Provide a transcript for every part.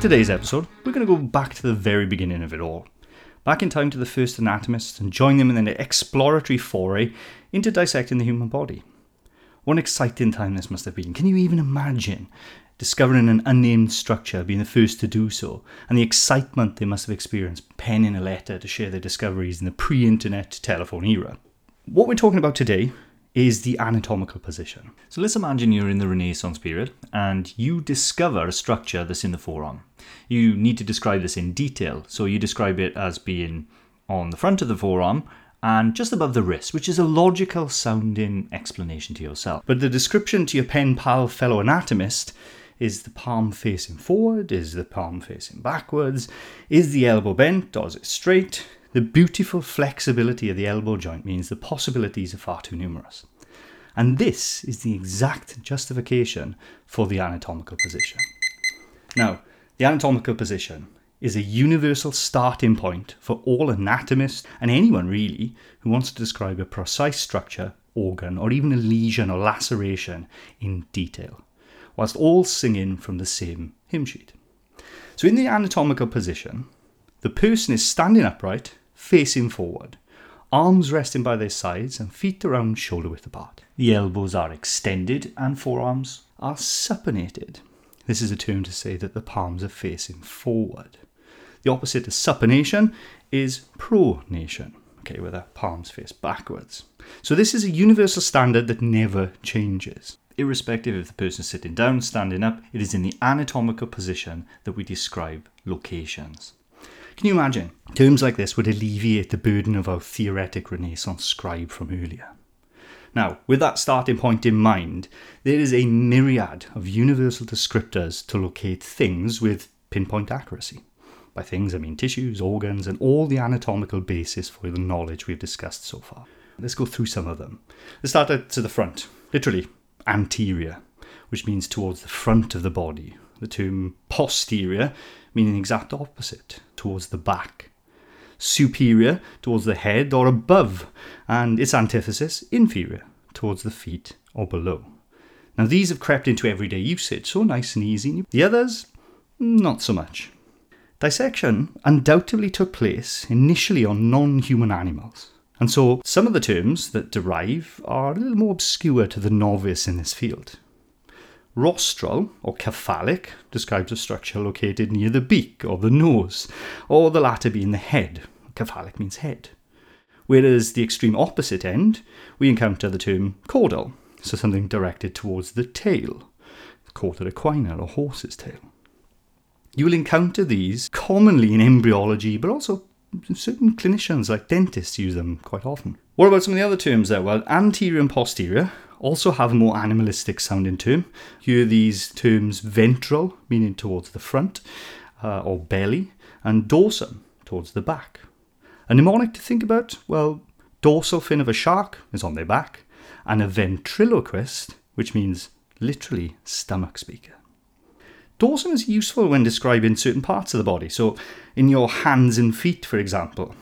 today's episode, we're going to go back to the very beginning of it all. Back in time to the first anatomists and join them in an exploratory foray into dissecting the human body. What an exciting time this must have been. Can you even imagine discovering an unnamed structure, being the first to do so, and the excitement they must have experienced penning a letter to share their discoveries in the pre internet telephone era? What we're talking about today is the anatomical position. So let's imagine you're in the Renaissance period and you discover a structure that's in the forearm. You need to describe this in detail. So you describe it as being on the front of the forearm and just above the wrist, which is a logical sounding explanation to yourself. But the description to your pen pal fellow anatomist is the palm facing forward? Is the palm facing backwards? Is the elbow bent or is it straight? The beautiful flexibility of the elbow joint means the possibilities are far too numerous. And this is the exact justification for the anatomical position. Now, the anatomical position is a universal starting point for all anatomists and anyone really who wants to describe a precise structure, organ, or even a lesion or laceration in detail, whilst all singing from the same hymn sheet. So, in the anatomical position, the person is standing upright facing forward, arms resting by their sides and feet around shoulder width apart. The elbows are extended and forearms are supinated. This is a term to say that the palms are facing forward. The opposite to supination is pronation, okay, where the palms face backwards. So this is a universal standard that never changes. Irrespective if the person is sitting down, standing up, it is in the anatomical position that we describe locations. Can you imagine? Terms like this would alleviate the burden of our theoretic Renaissance scribe from earlier. Now, with that starting point in mind, there is a myriad of universal descriptors to locate things with pinpoint accuracy. By things, I mean tissues, organs, and all the anatomical basis for the knowledge we've discussed so far. Let's go through some of them. Let's start to the front, literally anterior, which means towards the front of the body. The term posterior meaning the exact opposite, towards the back. Superior, towards the head or above, and its antithesis, inferior, towards the feet or below. Now, these have crept into everyday usage, so nice and easy. The others, not so much. Dissection undoubtedly took place initially on non human animals, and so some of the terms that derive are a little more obscure to the novice in this field. Rostral, or cephalic, describes a structure located near the beak or the nose, or the latter being the head. Cephalic means head. Whereas the extreme opposite end, we encounter the term caudal, so something directed towards the tail, cauda equina or horse's tail. You will encounter these commonly in embryology, but also certain clinicians like dentists use them quite often. What about some of the other terms there? Well, anterior and posterior also have a more animalistic sounding term. Here these terms ventral, meaning towards the front uh, or belly, and dorsum, towards the back. A mnemonic to think about? Well, dorsal fin of a shark is on their back, and a ventriloquist, which means literally stomach speaker. Dorsum is useful when describing certain parts of the body. So, in your hands and feet, for example,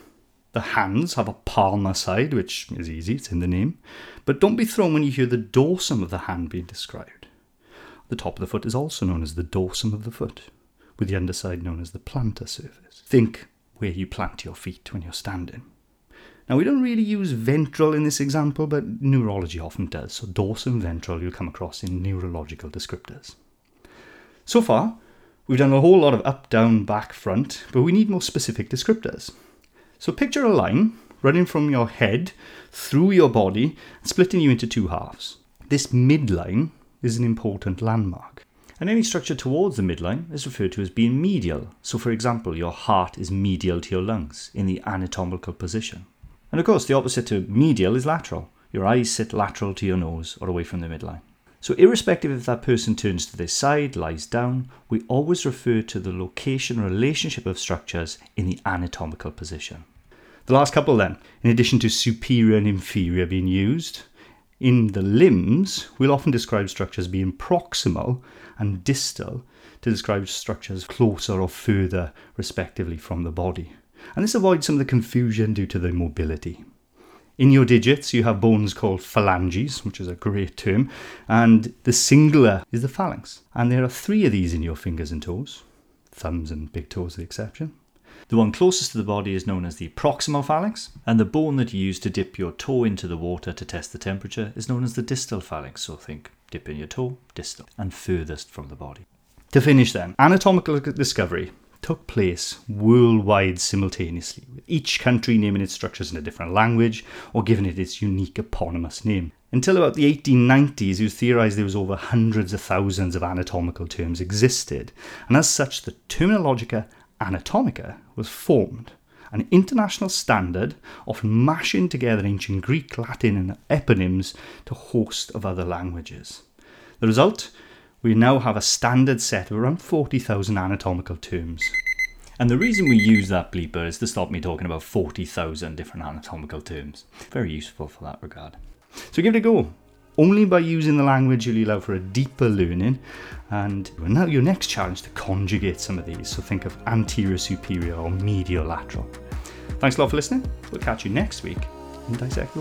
the hands have a palmar side, which is easy, it's in the name. But don't be thrown when you hear the dorsum of the hand being described. The top of the foot is also known as the dorsum of the foot, with the underside known as the plantar surface. Think where you plant your feet when you're standing. Now, we don't really use ventral in this example, but neurology often does. So, dorsum, ventral, you'll come across in neurological descriptors. So far, we've done a whole lot of up, down, back, front, but we need more specific descriptors. So picture a line running from your head through your body, splitting you into two halves. This midline is an important landmark. And any structure towards the midline is referred to as being medial. So, for example, your heart is medial to your lungs in the anatomical position. And of course, the opposite to medial is lateral. Your eyes sit lateral to your nose or away from the midline. So, irrespective if that person turns to their side, lies down, we always refer to the location relationship of structures in the anatomical position. The last couple, then, in addition to superior and inferior being used, in the limbs, we'll often describe structures being proximal and distal to describe structures closer or further, respectively, from the body. And this avoids some of the confusion due to their mobility. In your digits, you have bones called phalanges, which is a great term, and the singular is the phalanx. And there are three of these in your fingers and toes. thumbs and big toes are the exception. The one closest to the body is known as the proximal phalanx, and the bone that you use to dip your toe into the water to test the temperature is known as the distal phalanx. So think dip in your toe, distal, and furthest from the body. To finish then, anatomical discovery took place worldwide simultaneously, with each country naming its structures in a different language or giving it its unique eponymous name. Until about the 1890s, it was theorised there was over hundreds of thousands of anatomical terms existed, and as such, the Terminologia Anatomica was formed, an international standard often mashing together ancient Greek, Latin, and eponyms to host of other languages. The result we now have a standard set of around 40,000 anatomical terms. And the reason we use that bleeper is to stop me talking about 40,000 different anatomical terms. Very useful for that regard. So give it a go. Only by using the language you'll allow for a deeper learning. And now your next challenge to conjugate some of these. So think of anterior superior or medial lateral. Thanks a lot for listening. We'll catch you next week in Dissect.